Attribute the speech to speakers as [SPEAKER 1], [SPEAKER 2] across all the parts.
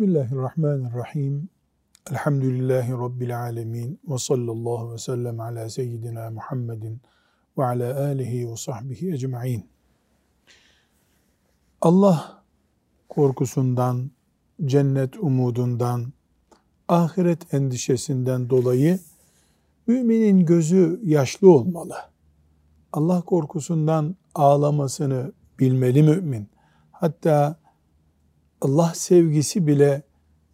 [SPEAKER 1] Bismillahirrahmanirrahim. Elhamdülillahi Rabbil alemin. Ve sallallahu ve sellem ala seyyidina Muhammedin ve ala alihi ve sahbihi ecma'in. Allah korkusundan, cennet umudundan, ahiret endişesinden dolayı müminin gözü yaşlı olmalı. Allah korkusundan ağlamasını bilmeli mümin. Hatta Allah sevgisi bile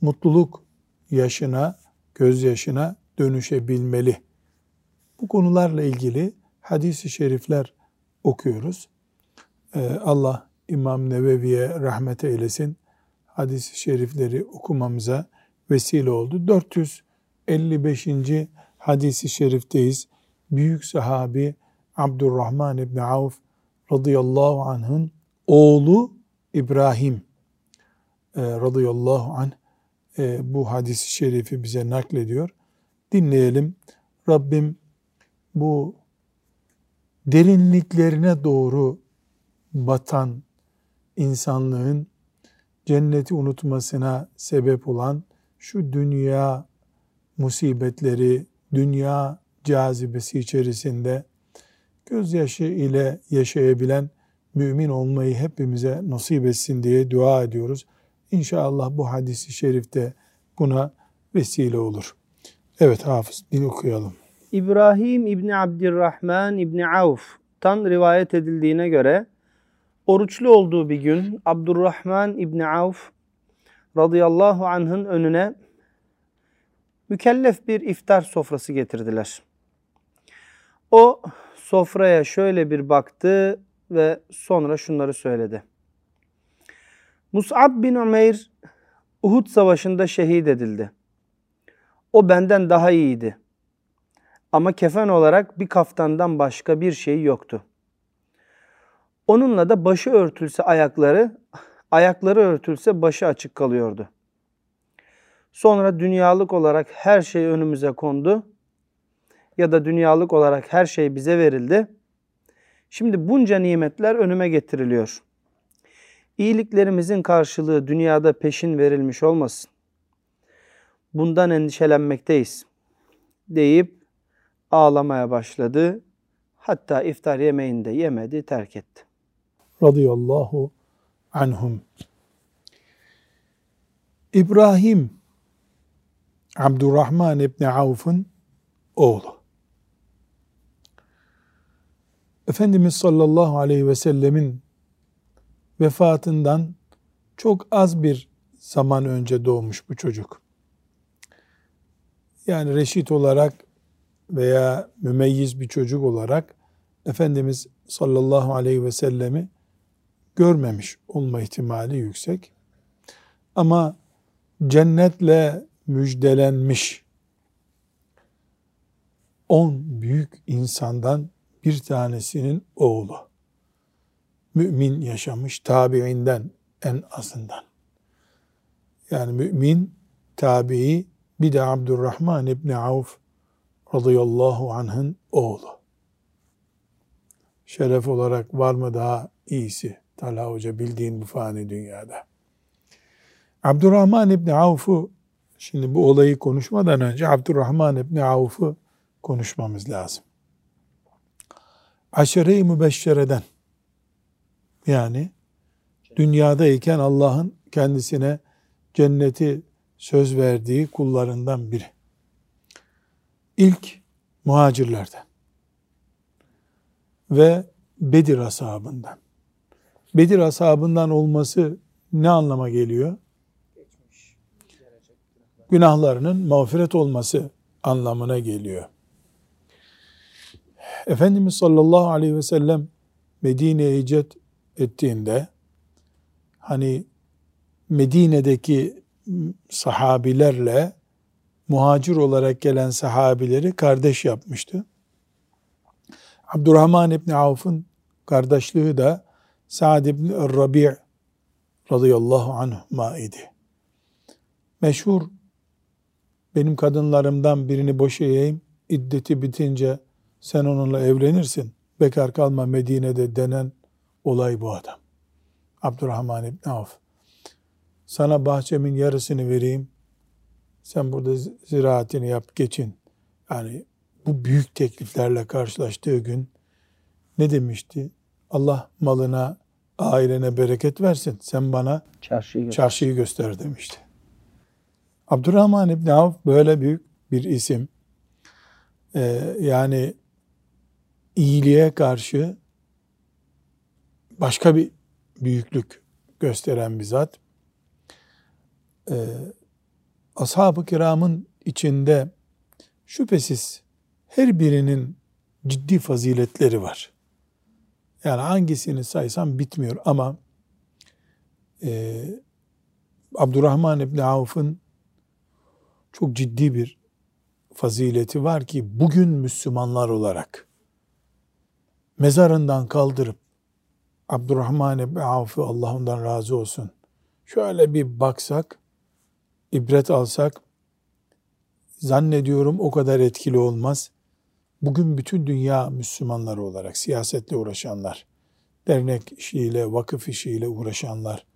[SPEAKER 1] mutluluk yaşına, gözyaşına dönüşebilmeli. Bu konularla ilgili hadis-i şerifler okuyoruz. Ee, Allah İmam Nevevi'ye rahmet eylesin. Hadis-i şerifleri okumamıza vesile oldu. 455. hadisi şerifteyiz. Büyük sahabi Abdurrahman İbni Avf radıyallahu anh'ın oğlu İbrahim e, radıyallahu anh e, bu hadisi şerifi bize naklediyor. Dinleyelim. Rabbim bu derinliklerine doğru batan insanlığın cenneti unutmasına sebep olan şu dünya musibetleri, dünya cazibesi içerisinde gözyaşı ile yaşayabilen mümin olmayı hepimize nasip etsin diye dua ediyoruz. İnşallah bu hadisi şerifte buna vesile olur. Evet Hafız din okuyalım.
[SPEAKER 2] İbrahim İbni Abdirrahman İbni Avf'tan rivayet edildiğine göre oruçlu olduğu bir gün Abdurrahman İbni Avf radıyallahu anh'ın önüne mükellef bir iftar sofrası getirdiler. O sofraya şöyle bir baktı ve sonra şunları söyledi. Mus'ab bin Umeyr Uhud savaşında şehit edildi. O benden daha iyiydi. Ama kefen olarak bir kaftandan başka bir şey yoktu. Onunla da başı örtülse ayakları, ayakları örtülse başı açık kalıyordu. Sonra dünyalık olarak her şey önümüze kondu ya da dünyalık olarak her şey bize verildi. Şimdi bunca nimetler önüme getiriliyor. İyiliklerimizin karşılığı dünyada peşin verilmiş olmasın. Bundan endişelenmekteyiz deyip ağlamaya başladı. Hatta iftar yemeğinde yemedi, terk etti.
[SPEAKER 1] Radıyallahu anhum. İbrahim Abdurrahman İbni Avf'ın oğlu. Efendimiz sallallahu aleyhi ve sellemin vefatından çok az bir zaman önce doğmuş bu çocuk. Yani reşit olarak veya mümeyyiz bir çocuk olarak Efendimiz sallallahu aleyhi ve sellemi görmemiş olma ihtimali yüksek. Ama cennetle müjdelenmiş on büyük insandan bir tanesinin oğlu mümin yaşamış tabiinden en azından. Yani mümin tabii bir de Abdurrahman İbni Avf radıyallahu anh'ın oğlu. Şeref olarak var mı daha iyisi? Talha Hoca bildiğin bu fani dünyada. Abdurrahman İbni Avf'u şimdi bu olayı konuşmadan önce Abdurrahman İbni Avf'u konuşmamız lazım. Aşere-i Mübeşşere'den yani dünyadayken Allah'ın kendisine cenneti söz verdiği kullarından biri. İlk muhacirlerden ve Bedir ashabından. Bedir ashabından olması ne anlama geliyor? Günahlarının mağfiret olması anlamına geliyor. Efendimiz sallallahu aleyhi ve sellem Medine'ye hicret ettiğinde hani Medine'deki sahabilerle muhacir olarak gelen sahabileri kardeş yapmıştı. Abdurrahman İbni Avf'ın kardeşliği de Sa'd İbni Rabi' radıyallahu anhuma idi. Meşhur benim kadınlarımdan birini boşayayım, iddeti bitince sen onunla evlenirsin, bekar kalma Medine'de denen olay bu adam. Abdurrahman İbni Avf. sana bahçemin yarısını vereyim. Sen burada ziraatini yap geçin. Yani bu büyük tekliflerle karşılaştığı gün ne demişti? Allah malına, ailene bereket versin. Sen bana
[SPEAKER 2] Çarşıyı göster.
[SPEAKER 1] çarşıyı göster demişti. Abdurrahman İbni Avf böyle büyük bir isim. Ee, yani iyiliğe karşı başka bir büyüklük gösteren bir zat. Ee, Ashab-ı kiramın içinde şüphesiz her birinin ciddi faziletleri var. Yani hangisini saysam bitmiyor ama e, Abdurrahman İbni Avf'ın çok ciddi bir fazileti var ki bugün Müslümanlar olarak mezarından kaldırıp Abdurrahman İbni Avf'ı Allah ondan razı olsun şöyle bir baksak ibret alsak zannediyorum o kadar etkili olmaz. Bugün bütün dünya Müslümanları olarak siyasetle uğraşanlar, dernek işiyle, vakıf işiyle uğraşanlar,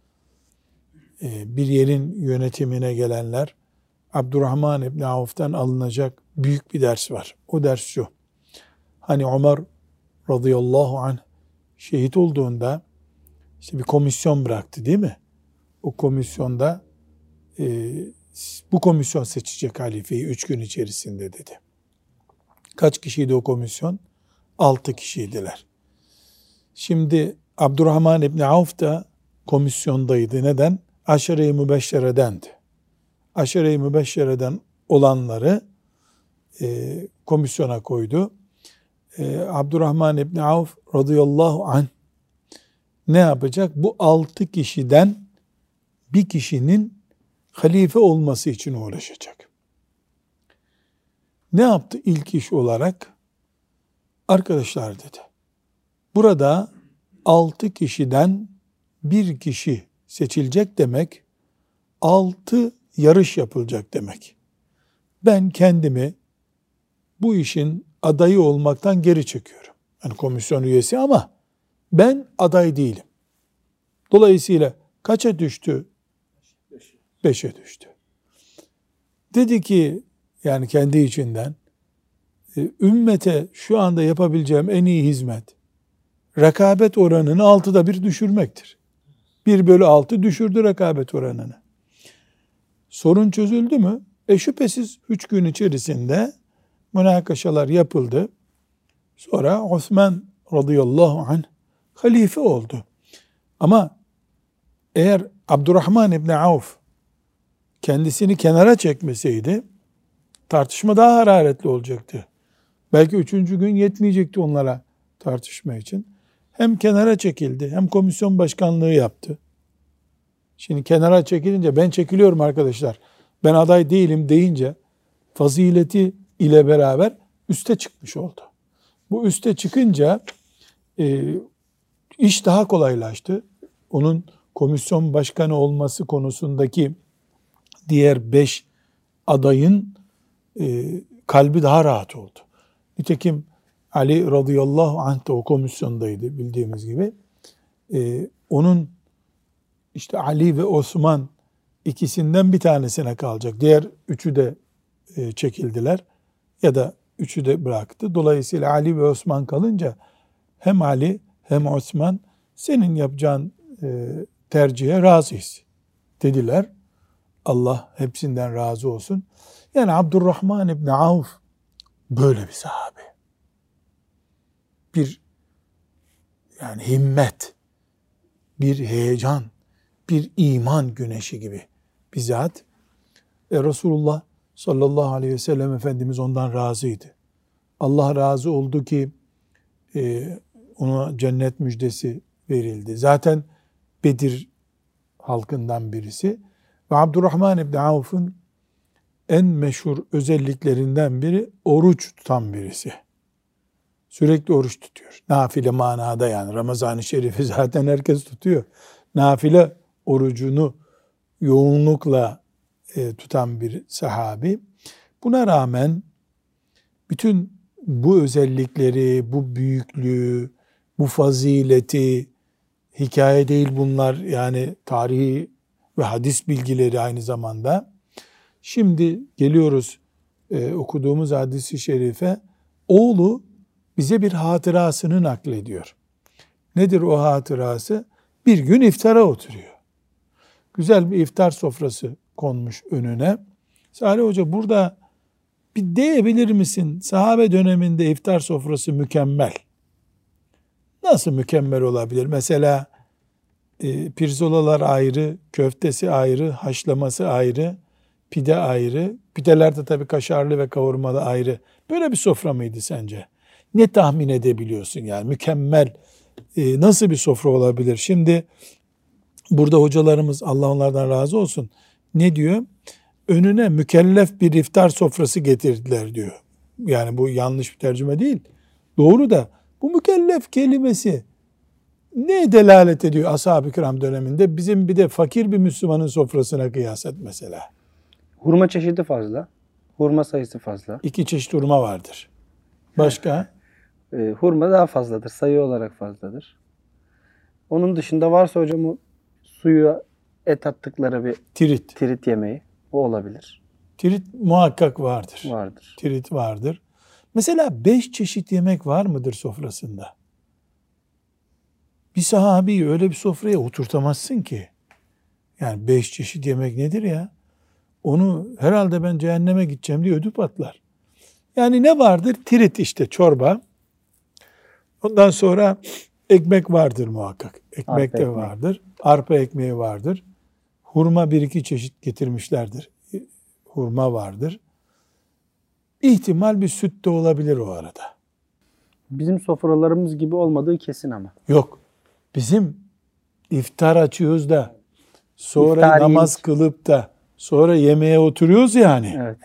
[SPEAKER 1] e, bir yerin yönetimine gelenler, Abdurrahman İbni Avf'tan alınacak büyük bir ders var. O ders şu. Hani Ömer radıyallahu anh şehit olduğunda işte bir komisyon bıraktı değil mi? O komisyonda e, bu komisyon seçecek halifeyi üç gün içerisinde dedi. Kaç kişiydi o komisyon? Altı kişiydiler. Şimdi Abdurrahman İbni Avf da komisyondaydı. Neden? Aşere-i Mübeşşere'dendi. Aşere-i Mübeşşere'den olanları e, komisyona koydu. E, Abdurrahman İbni Avf radıyallahu anh ne yapacak? Bu altı kişiden bir kişinin halife olması için uğraşacak. Ne yaptı ilk iş olarak? Arkadaşlar dedi. Burada altı kişiden bir kişi seçilecek demek, altı yarış yapılacak demek. Ben kendimi bu işin adayı olmaktan geri çekiyorum. Yani komisyon üyesi ama ben aday değilim. Dolayısıyla kaça düştü? Beşe düştü. Dedi ki yani kendi içinden e, ümmete şu anda yapabileceğim en iyi hizmet rekabet oranını altıda bir düşürmektir. Bir bölü altı düşürdü rekabet oranını. Sorun çözüldü mü? E şüphesiz üç gün içerisinde münakaşalar yapıldı. Sonra Osman radıyallahu anh halife oldu. Ama eğer Abdurrahman İbni Avf kendisini kenara çekmeseydi tartışma daha hararetli olacaktı. Belki üçüncü gün yetmeyecekti onlara tartışma için. Hem kenara çekildi hem komisyon başkanlığı yaptı. Şimdi kenara çekilince ben çekiliyorum arkadaşlar. Ben aday değilim deyince fazileti ile beraber üste çıkmış oldu. Bu üste çıkınca e, iş daha kolaylaştı. Onun komisyon başkanı olması konusundaki diğer beş adayın e, kalbi daha rahat oldu. Nitekim Ali radıyallahu anh da o komisyondaydı bildiğimiz gibi. E, onun işte Ali ve Osman ikisinden bir tanesine kalacak. Diğer üçü de e, çekildiler ya da üçü de bıraktı. Dolayısıyla Ali ve Osman kalınca hem Ali hem Osman senin yapacağın e, tercihe razıyız dediler. Allah hepsinden razı olsun. Yani Abdurrahman İbni Avf böyle bir sahabe. Bir yani himmet, bir heyecan, bir iman güneşi gibi bir zat. E Resulullah sallallahu aleyhi ve sellem Efendimiz ondan razıydı. Allah razı oldu ki e, ona cennet müjdesi verildi. Zaten Bedir halkından birisi. Ve Abdurrahman İbni Avf'ın en meşhur özelliklerinden biri oruç tutan birisi. Sürekli oruç tutuyor. Nafile manada yani Ramazan-ı Şerif'i zaten herkes tutuyor. Nafile orucunu yoğunlukla e, tutan bir sahabi. Buna rağmen bütün bu özellikleri, bu büyüklüğü, bu fazileti, hikaye değil bunlar yani tarihi ve hadis bilgileri aynı zamanda. Şimdi geliyoruz e, okuduğumuz hadisi şerife. Oğlu bize bir hatırasını naklediyor. Nedir o hatırası? Bir gün iftara oturuyor. Güzel bir iftar sofrası konmuş önüne. Salih Hoca burada bir diyebilir misin? Sahabe döneminde iftar sofrası mükemmel. Nasıl mükemmel olabilir? Mesela e, pirzolalar ayrı, köftesi ayrı, haşlaması ayrı, pide ayrı. Pideler de tabii kaşarlı ve kavurmalı ayrı. Böyle bir sofra mıydı sence? Ne tahmin edebiliyorsun yani? Mükemmel e, nasıl bir sofra olabilir? Şimdi burada hocalarımız Allah onlardan razı olsun ne diyor? Önüne mükellef bir iftar sofrası getirdiler diyor. Yani bu yanlış bir tercüme değil. Doğru da bu mükellef kelimesi ne delalet ediyor ashab-ı kiram döneminde? Bizim bir de fakir bir Müslümanın sofrasına kıyas et mesela.
[SPEAKER 2] Hurma çeşidi fazla. Hurma sayısı fazla.
[SPEAKER 1] İki çeşit hurma vardır. Başka?
[SPEAKER 2] E, hurma daha fazladır. Sayı olarak fazladır. Onun dışında varsa hocam o suyu et attıkları bir
[SPEAKER 1] Tirit.
[SPEAKER 2] tirit yemeği. O olabilir.
[SPEAKER 1] Tirit muhakkak vardır.
[SPEAKER 2] Vardır.
[SPEAKER 1] Tirit vardır. Mesela beş çeşit yemek var mıdır sofrasında? Bir sahabeyi öyle bir sofraya oturtamazsın ki. Yani beş çeşit yemek nedir ya? Onu herhalde ben cehenneme gideceğim diye ödü patlar. Yani ne vardır? Tirit işte çorba. Ondan sonra ekmek vardır muhakkak. Ekmek
[SPEAKER 2] Arpa
[SPEAKER 1] de
[SPEAKER 2] ekmek.
[SPEAKER 1] vardır. Arpa ekmeği vardır. Hurma bir iki çeşit getirmişlerdir. Hurma vardır. İhtimal bir süt de olabilir o arada.
[SPEAKER 2] Bizim sofralarımız gibi olmadığı kesin ama.
[SPEAKER 1] Yok. Bizim iftar açıyoruz da sonra
[SPEAKER 2] İftariye
[SPEAKER 1] namaz kılıp da sonra yemeğe oturuyoruz yani.
[SPEAKER 2] Evet.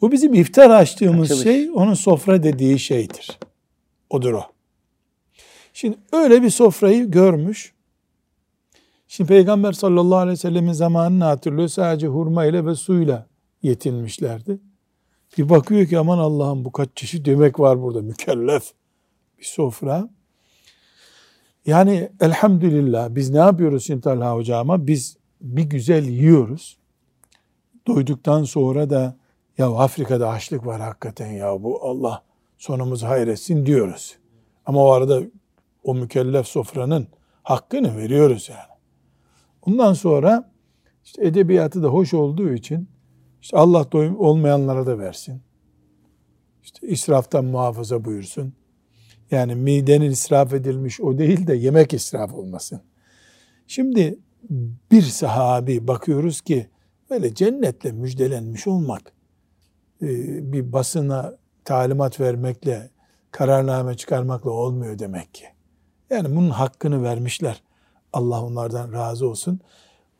[SPEAKER 1] Bu bizim iftar açtığımız
[SPEAKER 2] Açılış.
[SPEAKER 1] şey onun sofra dediği şeydir. Odur o. Şimdi öyle bir sofrayı görmüş. Şimdi Peygamber sallallahu aleyhi ve sellemin zamanını hatırlıyor. Sadece hurma ile ve suyla yetinmişlerdi. Bir bakıyor ki aman Allah'ım bu kaç çeşit yemek var burada. Mükellef bir sofra. Yani elhamdülillah biz ne yapıyoruz şimdi Talha hocama? Biz bir güzel yiyoruz. Doyduktan sonra da ya Afrika'da açlık var hakikaten ya bu Allah sonumuzu hayretsin diyoruz. Ama o arada o mükellef sofranın hakkını veriyoruz yani. Ondan sonra işte edebiyatı da hoş olduğu için işte Allah doyum olmayanlara da versin. İşte israftan muhafaza buyursun. Yani midenin israf edilmiş o değil de yemek israf olmasın. Şimdi bir sahabi bakıyoruz ki böyle cennetle müjdelenmiş olmak e, bir basına talimat vermekle, kararname çıkarmakla olmuyor demek ki. Yani bunun hakkını vermişler. Allah onlardan razı olsun.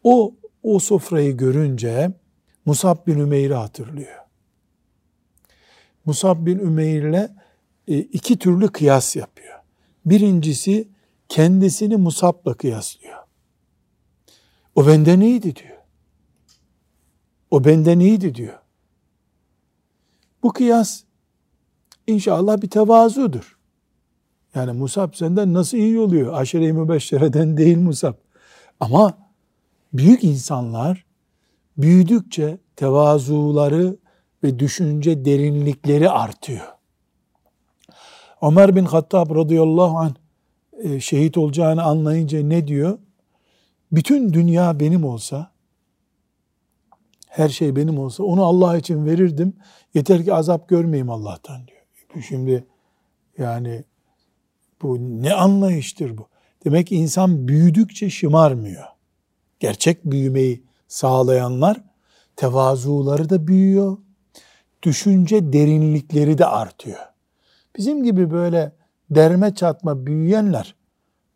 [SPEAKER 1] O o sofrayı görünce Musab bin Ümeyr'i hatırlıyor. Musab bin Ümeyr'le e, iki türlü kıyas yapıyor. Birincisi kendisini Musab'la kıyaslıyor. O benden iyiydi diyor. O benden iyiydi diyor. Bu kıyas inşallah bir tevazudur. Yani Musab senden nasıl iyi oluyor? Aşire-i Mübeşşere'den değil Musab. Ama büyük insanlar büyüdükçe tevazuları ve düşünce derinlikleri artıyor. Ömer bin Hattab radıyallahu anh e, şehit olacağını anlayınca ne diyor? Bütün dünya benim olsa, her şey benim olsa onu Allah için verirdim. Yeter ki azap görmeyeyim Allah'tan diyor. Bu şimdi yani bu ne anlayıştır bu? Demek ki insan büyüdükçe şımarmıyor. Gerçek büyümeyi sağlayanlar tevazuları da büyüyor. Düşünce derinlikleri de artıyor. Bizim gibi böyle derme çatma büyüyenler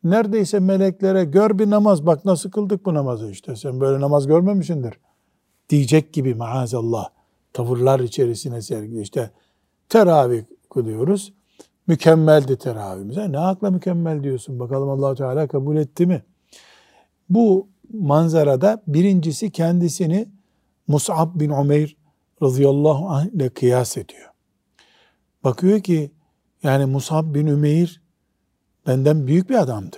[SPEAKER 1] neredeyse meleklere gör bir namaz bak nasıl kıldık bu namazı işte sen böyle namaz görmemişsindir diyecek gibi maazallah tavırlar içerisine sergiliyor. İşte teravih kılıyoruz. Mükemmeldi teravihimiz. Ha, Ne akla mükemmel diyorsun? Bakalım allah Teala kabul etti mi? Bu manzarada birincisi kendisini Mus'ab bin Umeyr radıyallahu anh ile kıyas ediyor. Bakıyor ki yani Mus'ab bin Ümeyr benden büyük bir adamdı.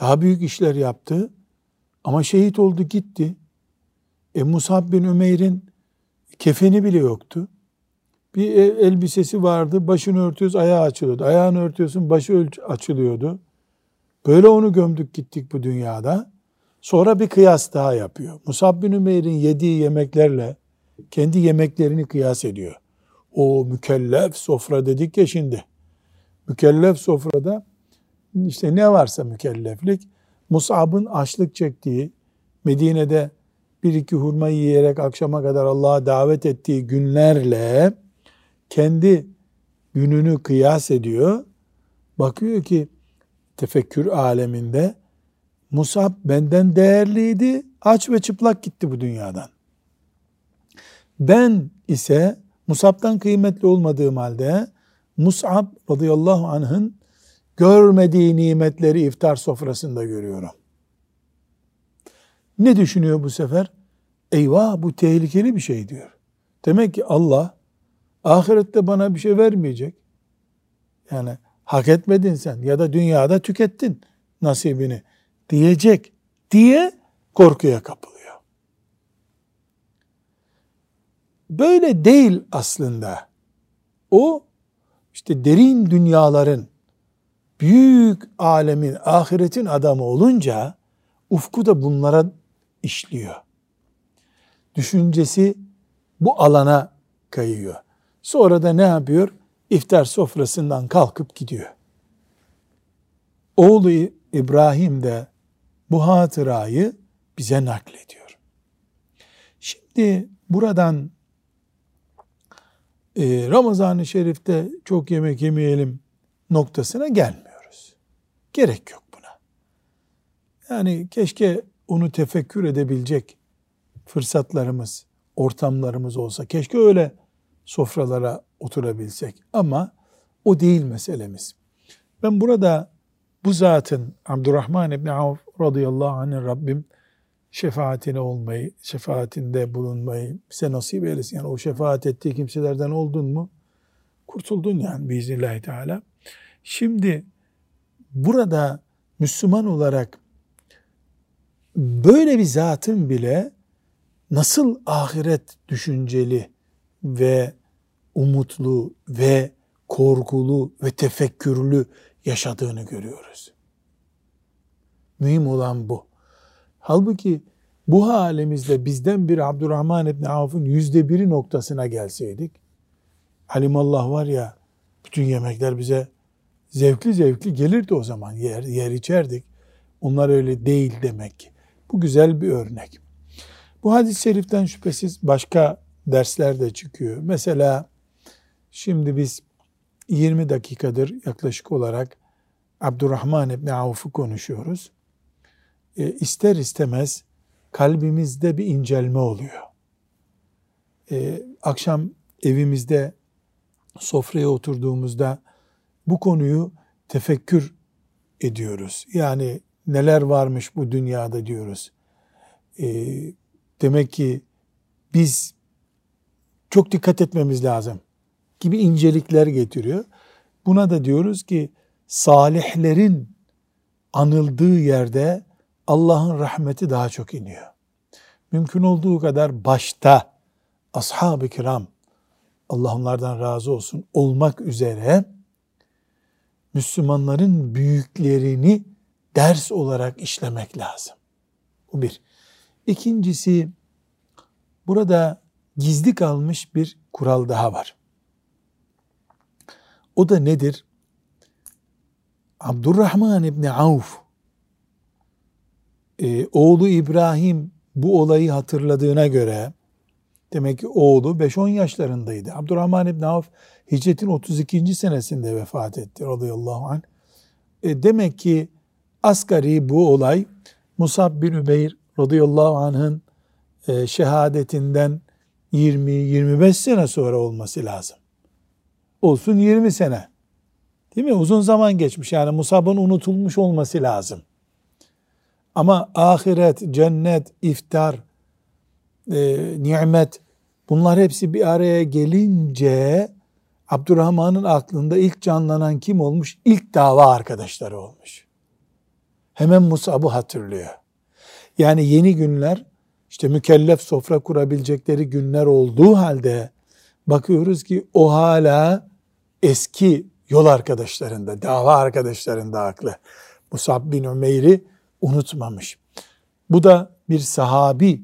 [SPEAKER 1] Daha büyük işler yaptı ama şehit oldu gitti. E Musab bin Ümeyr'in kefeni bile yoktu. Bir elbisesi vardı, başını örtüyoruz, ayağı açılıyordu. Ayağını örtüyorsun, başı açılıyordu. Böyle onu gömdük gittik bu dünyada. Sonra bir kıyas daha yapıyor. Musab bin Ümeyr'in yediği yemeklerle kendi yemeklerini kıyas ediyor. O mükellef sofra dedik ya şimdi. Mükellef sofrada işte ne varsa mükelleflik Musab'ın açlık çektiği Medine'de bir iki hurma yiyerek akşama kadar Allah'a davet ettiği günlerle kendi gününü kıyas ediyor. Bakıyor ki tefekkür aleminde Musab benden değerliydi. Aç ve çıplak gitti bu dünyadan. Ben ise Musab'dan kıymetli olmadığım halde Mus'ab radıyallahu anh'ın görmediği nimetleri iftar sofrasında görüyorum. Ne düşünüyor bu sefer? Eyvah bu tehlikeli bir şey diyor. Demek ki Allah ahirette bana bir şey vermeyecek. Yani hak etmedin sen ya da dünyada tükettin nasibini diyecek diye korkuya kapılıyor. Böyle değil aslında. O işte derin dünyaların büyük alemin, ahiretin adamı olunca ufku da bunlara işliyor. Düşüncesi bu alana kayıyor. Sonra da ne yapıyor? İftar sofrasından kalkıp gidiyor. Oğlu İbrahim de bu hatırayı bize naklediyor. Şimdi buradan e, Ramazan-ı Şerif'te çok yemek yemeyelim noktasına gelmiyoruz. Gerek yok buna. Yani keşke onu tefekkür edebilecek fırsatlarımız, ortamlarımız olsa. Keşke öyle sofralara oturabilsek. Ama o değil meselemiz. Ben burada bu zatın Abdurrahman İbni Avf radıyallahu anh'ın Rabbim şefaatine olmayı, şefaatinde bulunmayı bize nasip eylesin. Yani o şefaat ettiği kimselerden oldun mu kurtuldun yani biiznillahü teala. Şimdi burada Müslüman olarak böyle bir zatın bile nasıl ahiret düşünceli ve umutlu ve korkulu ve tefekkürlü yaşadığını görüyoruz. Mühim olan bu. Halbuki bu halimizde bizden bir Abdurrahman İbni Avf'ın yüzde biri noktasına gelseydik, Halimallah var ya, bütün yemekler bize zevkli zevkli gelirdi o zaman. Yer, yer içerdik. Onlar öyle değil demek ki. Bu güzel bir örnek. Bu hadis-i şeriften şüphesiz başka dersler de çıkıyor. Mesela şimdi biz 20 dakikadır yaklaşık olarak Abdurrahman İbni Avf'ı konuşuyoruz. E, ister istemez kalbimizde bir incelme oluyor. E, akşam evimizde sofraya oturduğumuzda bu konuyu tefekkür ediyoruz. Yani neler varmış bu dünyada diyoruz. E, demek ki biz çok dikkat etmemiz lazım gibi incelikler getiriyor. Buna da diyoruz ki salihlerin anıldığı yerde Allah'ın rahmeti daha çok iniyor. Mümkün olduğu kadar başta ashab-ı kiram Allah onlardan razı olsun olmak üzere Müslümanların büyüklerini ders olarak işlemek lazım. Bu bir. İkincisi burada gizli kalmış bir kural daha var. O da nedir? Abdurrahman İbni Avf e, oğlu İbrahim bu olayı hatırladığına göre demek ki oğlu 5-10 yaşlarındaydı. Abdurrahman İbni Avf hicretin 32. senesinde vefat etti radıyallahu anh. E, demek ki asgari bu olay Musab bin Ümeyr radıyallahu anh'ın e, şehadetinden 20-25 sene sonra olması lazım. Olsun 20 sene. Değil mi? Uzun zaman geçmiş. Yani Musab'ın unutulmuş olması lazım. Ama ahiret, cennet, iftar, e, nimet bunlar hepsi bir araya gelince Abdurrahman'ın aklında ilk canlanan kim olmuş? İlk dava arkadaşları olmuş. Hemen Musab'ı hatırlıyor. Yani yeni günler işte mükellef sofra kurabilecekleri günler olduğu halde bakıyoruz ki o hala eski yol arkadaşlarında, dava arkadaşlarında aklı. Musab bin Ömeyr'i unutmamış. Bu da bir sahabi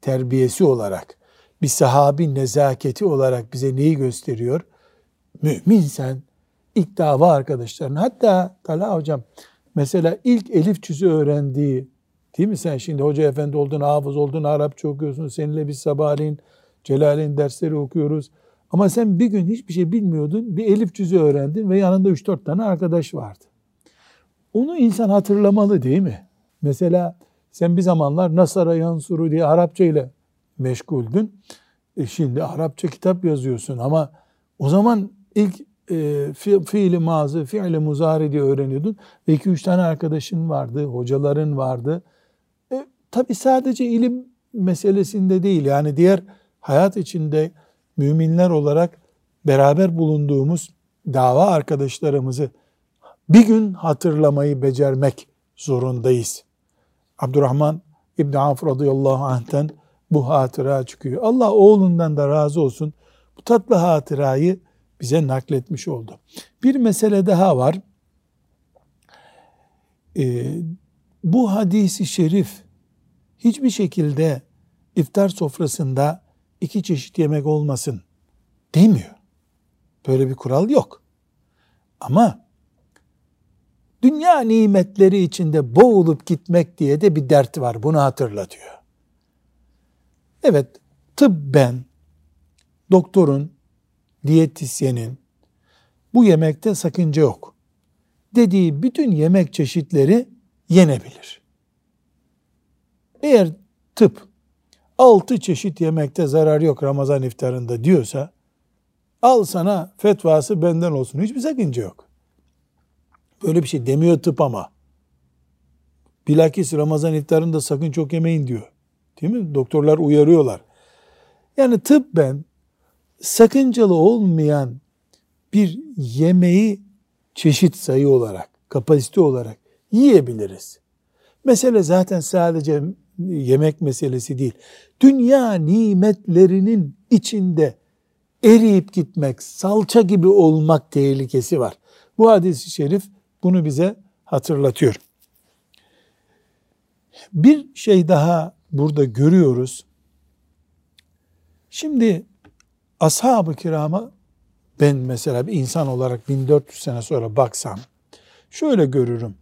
[SPEAKER 1] terbiyesi olarak, bir sahabi nezaketi olarak bize neyi gösteriyor? Mümin sen ilk dava arkadaşlarına hatta Talha hocam mesela ilk elif cüzü öğrendiği değil mi sen şimdi hoca efendi oldun, hafız oldun, Arapça okuyorsun, seninle biz sabahleyin Celal'in dersleri okuyoruz. Ama sen bir gün hiçbir şey bilmiyordun, bir elif cüzü öğrendin ve yanında 3-4 tane arkadaş vardı. Onu insan hatırlamalı değil mi? Mesela sen bir zamanlar Nasara Yansuru diye Arapça ile meşguldün. E şimdi Arapça kitap yazıyorsun ama o zaman ilk e, fi, fiili mazı, fiili muzari diye öğreniyordun. Ve iki üç tane arkadaşın vardı, hocaların vardı. E, Tabi sadece ilim meselesinde değil yani diğer hayat içinde müminler olarak beraber bulunduğumuz dava arkadaşlarımızı bir gün hatırlamayı becermek zorundayız. Abdurrahman İbni Avf radıyallahu anh'ten bu hatıra çıkıyor. Allah oğlundan da razı olsun. Bu tatlı hatırayı bize nakletmiş oldu. Bir mesele daha var. Ee, bu hadisi şerif hiçbir şekilde iftar sofrasında iki çeşit yemek olmasın demiyor. Böyle bir kural yok. Ama dünya nimetleri içinde boğulup gitmek diye de bir dert var. Bunu hatırlatıyor. Evet, tıbben doktorun, diyetisyenin bu yemekte sakınca yok dediği bütün yemek çeşitleri yenebilir. Eğer tıp altı çeşit yemekte zarar yok Ramazan iftarında diyorsa al sana fetvası benden olsun. Hiçbir sakınca yok. Böyle bir şey demiyor tıp ama. Bilakis Ramazan iftarında sakın çok yemeyin diyor. Değil mi? Doktorlar uyarıyorlar. Yani tıp ben sakıncalı olmayan bir yemeği çeşit sayı olarak, kapasite olarak yiyebiliriz. Mesele zaten sadece yemek meselesi değil. Dünya nimetlerinin içinde eriyip gitmek, salça gibi olmak tehlikesi var. Bu hadis-i şerif bunu bize hatırlatıyor. Bir şey daha burada görüyoruz. Şimdi ashab-ı kirama ben mesela bir insan olarak 1400 sene sonra baksam şöyle görürüm.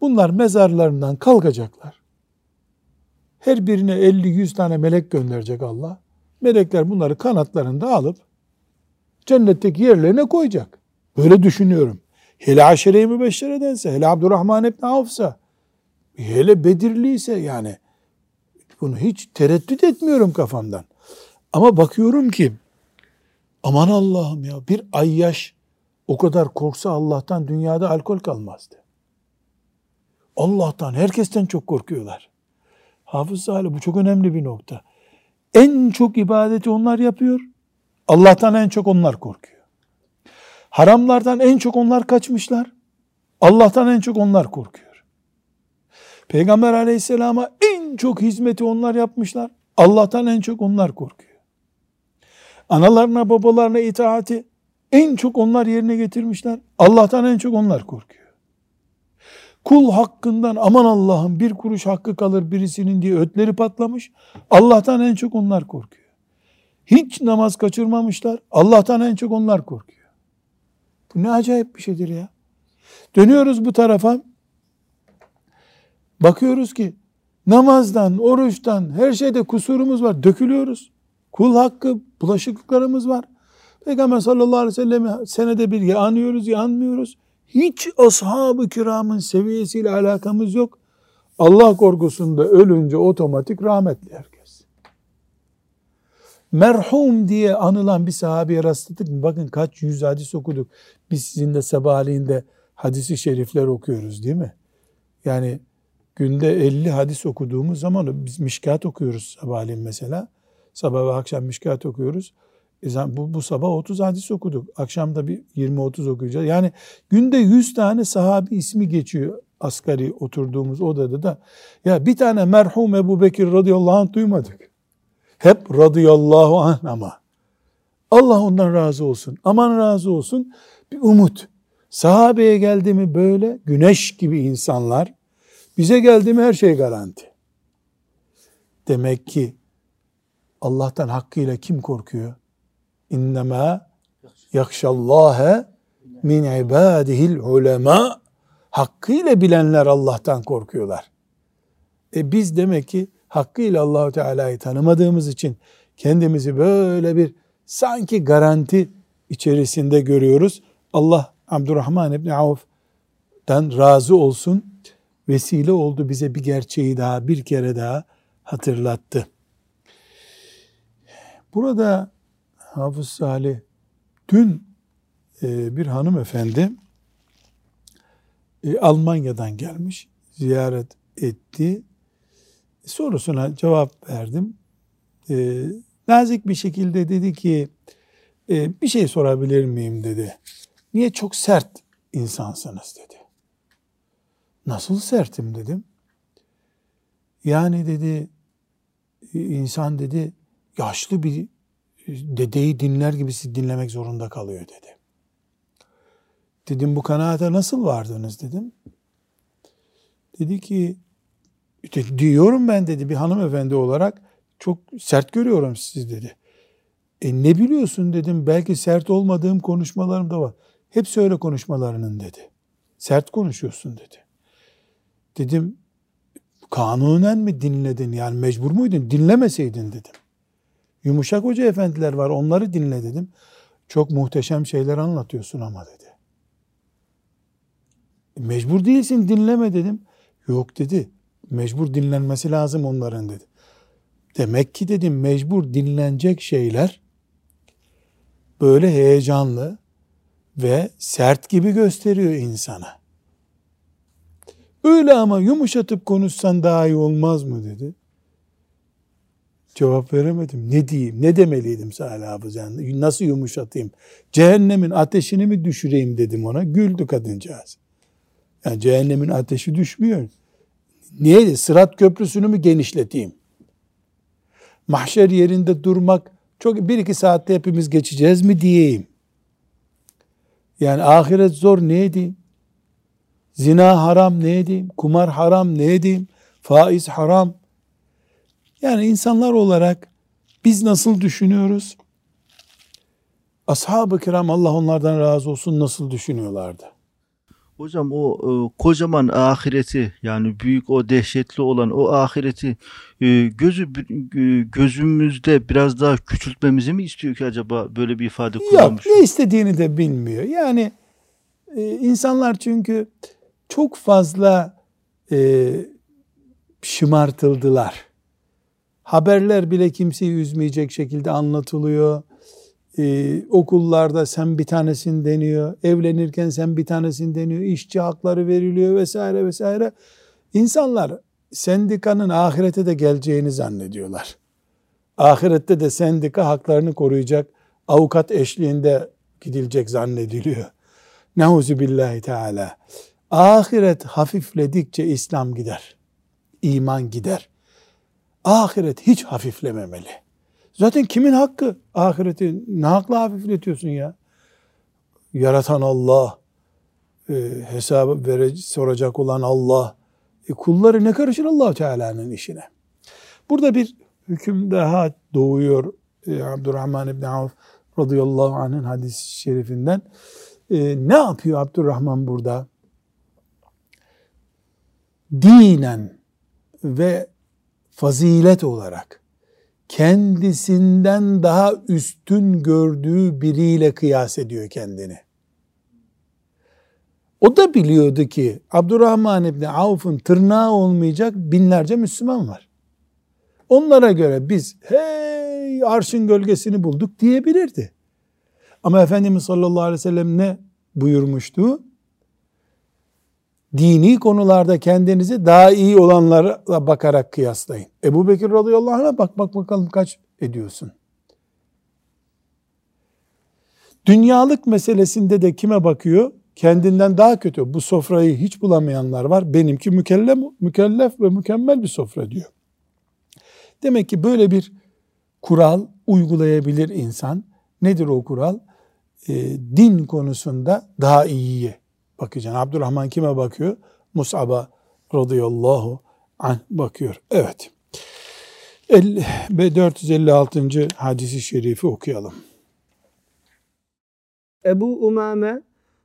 [SPEAKER 1] Bunlar mezarlarından kalkacaklar. Her birine 50-100 tane melek gönderecek Allah. Melekler bunları kanatlarında alıp cennetteki yerlerine koyacak. Böyle düşünüyorum. Hele aşire-i mübeşşeredense, hele Abdurrahman İbni Avf'sa, hele Bedirli ise yani bunu hiç tereddüt etmiyorum kafamdan. Ama bakıyorum ki aman Allah'ım ya bir ayyaş o kadar korksa Allah'tan dünyada alkol kalmazdı. Allah'tan, herkesten çok korkuyorlar. Hafız Salih bu çok önemli bir nokta. En çok ibadeti onlar yapıyor. Allah'tan en çok onlar korkuyor. Haramlardan en çok onlar kaçmışlar. Allah'tan en çok onlar korkuyor. Peygamber aleyhisselama en çok hizmeti onlar yapmışlar. Allah'tan en çok onlar korkuyor. Analarına babalarına itaati en çok onlar yerine getirmişler. Allah'tan en çok onlar korkuyor. Kul hakkından aman Allah'ım bir kuruş hakkı kalır birisinin diye ötleri patlamış. Allah'tan en çok onlar korkuyor. Hiç namaz kaçırmamışlar. Allah'tan en çok onlar korkuyor. Bu ne acayip bir şeydir ya. Dönüyoruz bu tarafa. Bakıyoruz ki namazdan, oruçtan, her şeyde kusurumuz var. Dökülüyoruz. Kul hakkı, bulaşıklıklarımız var. Peygamber sallallahu aleyhi ve sellem'i senede bir ya anıyoruz ya anmıyoruz. Hiç ashab-ı kiramın seviyesiyle alakamız yok. Allah korkusunda ölünce otomatik rahmetli herkes. Merhum diye anılan bir sahabeye rastladık mı? Bakın kaç yüz hadis okuduk. Biz sizinle sabahleyin hadisi şerifler okuyoruz değil mi? Yani günde 50 hadis okuduğumuz zaman biz mişkat okuyoruz sabahleyin mesela. Sabah ve akşam mişkat okuyoruz. E bu, bu sabah 30 hadis okuduk. Akşam da bir 20-30 okuyacağız. Yani günde 100 tane sahabi ismi geçiyor asgari oturduğumuz odada da ya bir tane merhum Ebu Bekir radıyallahu anh duymadık. Hep radıyallahu anh ama. Allah ondan razı olsun. Aman razı olsun. Bir umut. Sahabeye geldi mi böyle güneş gibi insanlar. Bize geldi mi her şey garanti. Demek ki Allah'tan hakkıyla kim korkuyor? İnnemâ yakşallâhe min ibâdihil ulema hakkıyla bilenler Allah'tan korkuyorlar. E biz demek ki hakkıyla Allahu Teala'yı tanımadığımız için kendimizi böyle bir sanki garanti içerisinde görüyoruz. Allah Abdurrahman İbni Avf'dan razı olsun. Vesile oldu bize bir gerçeği daha bir kere daha hatırlattı. Burada Hafız Salih dün e, bir hanımefendi e, Almanya'dan gelmiş, ziyaret etti. Sorusuna cevap verdim. E, nazik bir şekilde dedi ki, e, bir şey sorabilir miyim dedi. Niye çok sert insansınız dedi. Nasıl sertim dedim. Yani dedi, insan dedi, yaşlı bir dedeyi dinler gibi dinlemek zorunda kalıyor dedi. Dedim bu kanaate nasıl vardınız dedim. Dedi ki diyorum ben dedi bir hanımefendi olarak çok sert görüyorum sizi dedi. E ne biliyorsun dedim belki sert olmadığım konuşmalarım da var. Hep öyle konuşmalarının dedi. Sert konuşuyorsun dedi. Dedim kanunen mi dinledin yani mecbur muydun dinlemeseydin dedim. Yumuşak hoca efendiler var onları dinle dedim. Çok muhteşem şeyler anlatıyorsun ama dedi. Mecbur değilsin dinleme dedim. Yok dedi. Mecbur dinlenmesi lazım onların dedi. Demek ki dedim mecbur dinlenecek şeyler böyle heyecanlı ve sert gibi gösteriyor insana. Öyle ama yumuşatıp konuşsan daha iyi olmaz mı dedi. Cevap veremedim. Ne diyeyim? Ne demeliydim Salih Hafız? Nasıl yumuşatayım? Cehennemin ateşini mi düşüreyim dedim ona. Güldü kadıncağız. Yani cehennemin ateşi düşmüyor. Niye? Sırat köprüsünü mü genişleteyim? Mahşer yerinde durmak çok bir iki saatte hepimiz geçeceğiz mi diyeyim. Yani ahiret zor ne edeyim? Zina haram ne edeyim? Kumar haram ne edeyim? Faiz haram. Yani insanlar olarak biz nasıl düşünüyoruz? Ashab-ı kiram Allah onlardan razı olsun nasıl düşünüyorlardı?
[SPEAKER 3] Hocam o e, kocaman ahireti yani büyük o dehşetli olan o ahireti e, gözü e, gözümüzde biraz daha küçültmemizi mi istiyor ki acaba böyle bir ifade kullanmış?
[SPEAKER 1] Yok ne istediğini de bilmiyor. Yani e, insanlar çünkü çok fazla e, şımartıldılar. Haberler bile kimseyi üzmeyecek şekilde anlatılıyor ee, okullarda sen bir tanesin deniyor, evlenirken sen bir tanesin deniyor, işçi hakları veriliyor vesaire vesaire. İnsanlar sendikanın ahirete de geleceğini zannediyorlar. Ahirette de sendika haklarını koruyacak, avukat eşliğinde gidilecek zannediliyor. Neuzu billahi teala. Ahiret hafifledikçe İslam gider. iman gider. Ahiret hiç hafiflememeli. Zaten kimin hakkı ahireti? Ne hakla hafifletiyorsun ya? Yaratan Allah, e, hesabı verecek, soracak olan Allah. E, kulları ne karışır allah Teala'nın işine? Burada bir hüküm daha doğuyor e, Abdurrahman İbni Avf radıyallahu anh'ın hadis-i şerifinden. E, ne yapıyor Abdurrahman burada? Dinen ve fazilet olarak kendisinden daha üstün gördüğü biriyle kıyas ediyor kendini. O da biliyordu ki Abdurrahman İbni Avf'ın tırnağı olmayacak binlerce Müslüman var. Onlara göre biz hey arşın gölgesini bulduk diyebilirdi. Ama Efendimiz sallallahu aleyhi ve sellem ne buyurmuştu? Dini konularda kendinizi daha iyi olanlara bakarak kıyaslayın. Ebu Bekir radıyallahu anh'a bak bak bakalım kaç ediyorsun. Dünyalık meselesinde de kime bakıyor? kendinden daha kötü. Bu sofrayı hiç bulamayanlar var. Benimki mükellef, mükellef ve mükemmel bir sofra diyor. Demek ki böyle bir kural uygulayabilir insan. Nedir o kural? E, din konusunda daha iyiye bakacaksın. Abdurrahman kime bakıyor? Mus'ab'a radıyallahu anh bakıyor. Evet. 456. hadisi şerifi okuyalım.
[SPEAKER 2] Ebu Umame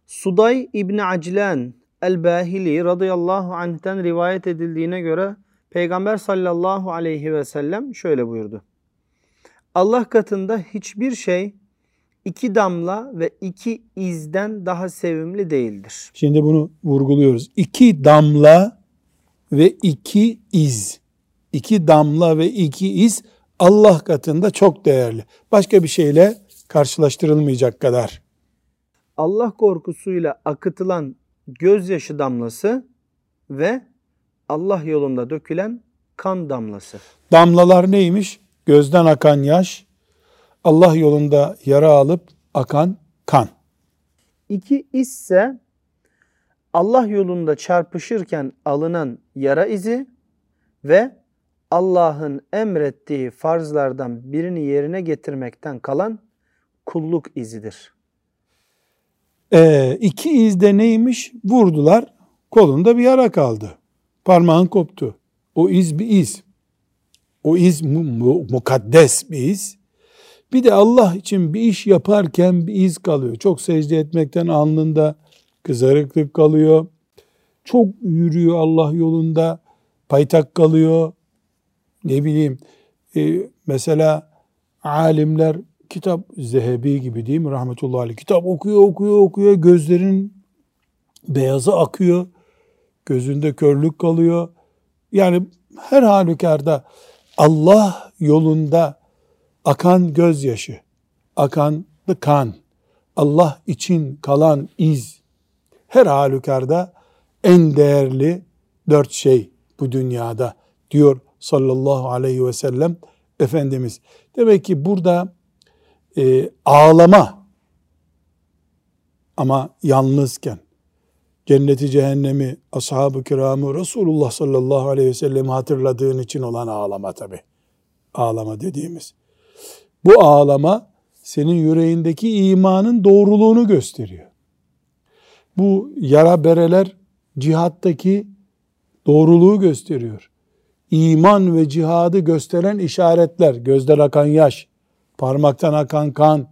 [SPEAKER 2] Suday İbni Aclan El-Bahili radıyallahu anh'ten rivayet edildiğine göre Peygamber sallallahu aleyhi ve sellem şöyle buyurdu. Allah katında hiçbir şey iki damla ve iki izden daha sevimli değildir.
[SPEAKER 1] Şimdi bunu vurguluyoruz. İki damla ve iki iz. İki damla ve iki iz Allah katında çok değerli. Başka bir şeyle karşılaştırılmayacak kadar.
[SPEAKER 2] Allah korkusuyla akıtılan gözyaşı damlası ve Allah yolunda dökülen kan damlası.
[SPEAKER 1] Damlalar neymiş? Gözden akan yaş, Allah yolunda yara alıp akan kan.
[SPEAKER 2] İki ise Allah yolunda çarpışırken alınan yara izi ve Allah'ın emrettiği farzlardan birini yerine getirmekten kalan kulluk izidir.
[SPEAKER 1] Ee, iki izde neymiş? Vurdular, kolunda bir yara kaldı. Parmağın koptu. O iz bir iz. O iz mu, mu, mukaddes bir iz. Bir de Allah için bir iş yaparken bir iz kalıyor. Çok secde etmekten alnında kızarıklık kalıyor. Çok yürüyor Allah yolunda, paytak kalıyor. Ne bileyim, e, mesela alimler kitap Zehebi gibi değil mi rahmetullahi aleyh. Kitap okuyor okuyor okuyor gözlerin beyazı akıyor. Gözünde körlük kalıyor. Yani her halükarda Allah yolunda akan gözyaşı, akan kan, Allah için kalan iz, her halükarda en değerli dört şey bu dünyada diyor sallallahu aleyhi ve sellem Efendimiz. Demek ki burada e, ağlama ama yalnızken cenneti cehennemi ashab-ı kiramı Resulullah sallallahu aleyhi ve sellem hatırladığın için olan ağlama tabi. Ağlama dediğimiz. Bu ağlama senin yüreğindeki imanın doğruluğunu gösteriyor. Bu yara bereler cihattaki doğruluğu gösteriyor. İman ve cihadı gösteren işaretler, gözden akan yaş, parmaktan akan kan,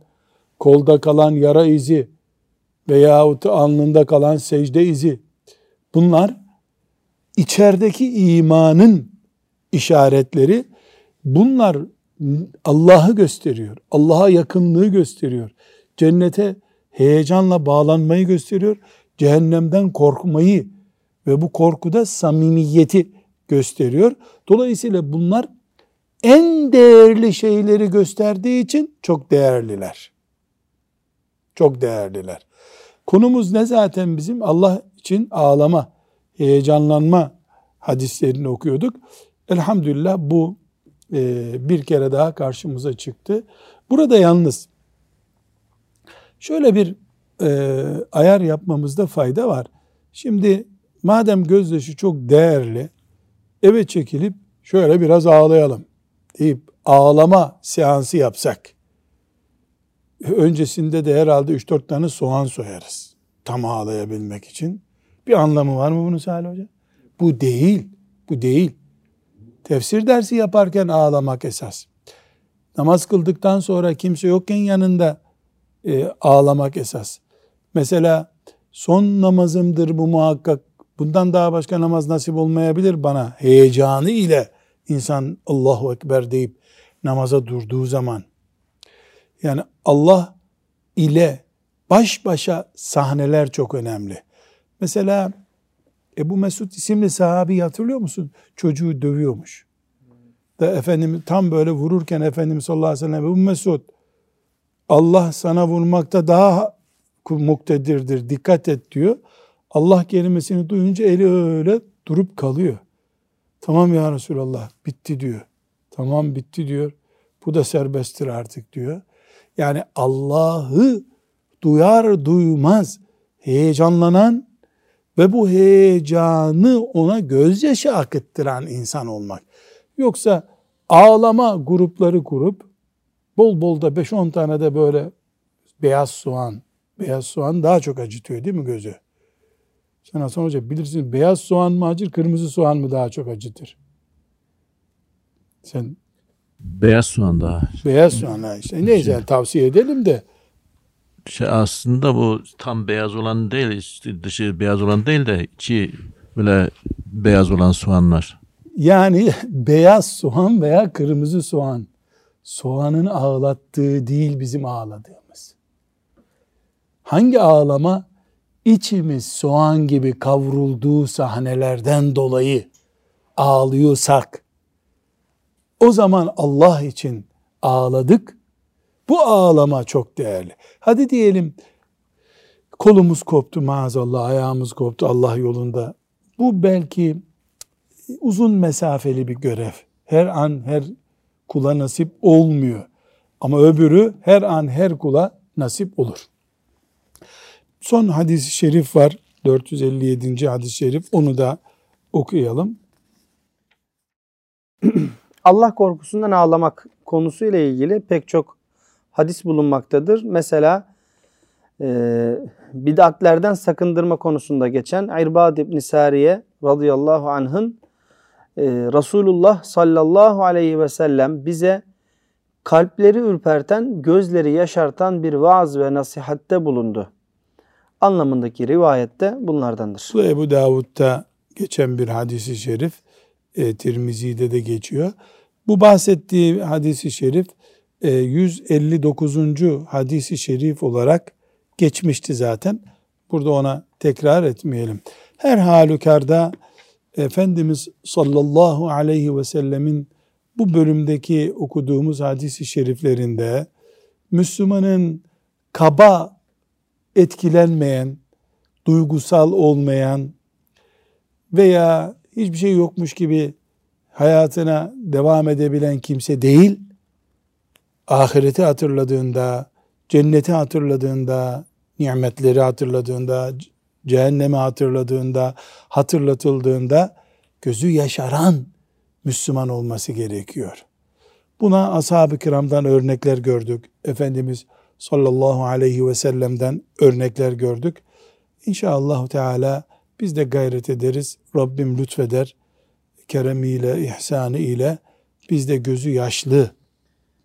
[SPEAKER 1] kolda kalan yara izi veyahut alnında kalan secde izi. Bunlar içerideki imanın işaretleri. Bunlar Allah'ı gösteriyor. Allah'a yakınlığı gösteriyor. Cennete heyecanla bağlanmayı gösteriyor. Cehennemden korkmayı ve bu korkuda samimiyeti gösteriyor. Dolayısıyla bunlar en değerli şeyleri gösterdiği için çok değerliler. Çok değerliler. Konumuz ne zaten bizim? Allah için ağlama, heyecanlanma hadislerini okuyorduk. Elhamdülillah bu bir kere daha karşımıza çıktı. Burada yalnız şöyle bir e, ayar yapmamızda fayda var. Şimdi madem gözyaşı çok değerli, eve çekilip şöyle biraz ağlayalım deyip ağlama seansı yapsak, öncesinde de herhalde 3-4 tane soğan soyarız. Tam ağlayabilmek için. Bir anlamı var mı bunun Salih Hoca? Bu değil. Bu değil. Tefsir dersi yaparken ağlamak esas. Namaz kıldıktan sonra kimse yokken yanında e, ağlamak esas. Mesela son namazımdır bu muhakkak. Bundan daha başka namaz nasip olmayabilir bana. Heyecanı ile insan Allahu Ekber deyip namaza durduğu zaman. Yani Allah ile baş başa sahneler çok önemli. Mesela Ebu Mesud isimli sahabi hatırlıyor musun? Çocuğu dövüyormuş. Da efendim tam böyle vururken Efendimiz sallallahu aleyhi ve sellem Ebu Mesud Allah sana vurmakta daha muktedirdir dikkat et diyor. Allah kelimesini duyunca eli öyle durup kalıyor. Tamam ya Resulallah bitti diyor. Tamam bitti diyor. Bu da serbesttir artık diyor. Yani Allah'ı duyar duymaz heyecanlanan ve bu heyecanı ona gözyaşı akıttıran insan olmak. Yoksa ağlama grupları kurup bol bol da 5-10 tane de böyle beyaz soğan, beyaz soğan daha çok acıtıyor değil mi gözü? Sen Hasan Hoca bilirsin beyaz soğan mı acır, kırmızı soğan mı daha çok acıtır? Sen
[SPEAKER 4] Beyaz soğan daha.
[SPEAKER 1] beyaz soğan ha işte neyse yani tavsiye edelim de
[SPEAKER 4] Şey aslında bu tam beyaz olan değil, dışı beyaz olan değil de içi böyle beyaz olan soğanlar.
[SPEAKER 1] Yani beyaz soğan veya kırmızı soğan. Soğanın ağlattığı değil bizim ağladığımız. Hangi ağlama? İçimiz soğan gibi kavrulduğu sahnelerden dolayı ağlıyorsak, o zaman Allah için ağladık. Bu ağlama çok değerli. Hadi diyelim kolumuz koptu maazallah, ayağımız koptu Allah yolunda. Bu belki uzun mesafeli bir görev. Her an her kula nasip olmuyor. Ama öbürü her an her kula nasip olur. Son hadis-i şerif var. 457. hadis-i şerif. Onu da okuyalım.
[SPEAKER 2] Allah korkusundan ağlamak konusuyla ilgili pek çok hadis bulunmaktadır. Mesela e, bid'atlerden sakındırma konusunda geçen İrbad İbn Sariye radıyallahu anh'ın e, Resulullah sallallahu aleyhi ve sellem bize kalpleri ürperten, gözleri yaşartan bir vaaz ve nasihatte bulundu. Anlamındaki rivayette bunlardandır.
[SPEAKER 1] Bu Ebu Davud'da geçen bir hadisi şerif, e, Tirmizi'de de geçiyor. Bu bahsettiği hadisi şerif 159. hadisi şerif olarak geçmişti zaten. Burada ona tekrar etmeyelim. Her halükarda Efendimiz sallallahu aleyhi ve sellemin bu bölümdeki okuduğumuz hadisi şeriflerinde Müslümanın kaba etkilenmeyen, duygusal olmayan veya hiçbir şey yokmuş gibi hayatına devam edebilen kimse değil, ahireti hatırladığında, cenneti hatırladığında, nimetleri hatırladığında, cehennemi hatırladığında, hatırlatıldığında gözü yaşaran Müslüman olması gerekiyor. Buna ashab-ı kiramdan örnekler gördük. Efendimiz sallallahu aleyhi ve sellem'den örnekler gördük. İnşallah Teala biz de gayret ederiz. Rabbim lütfeder. Keremiyle, ihsanı ile biz de gözü yaşlı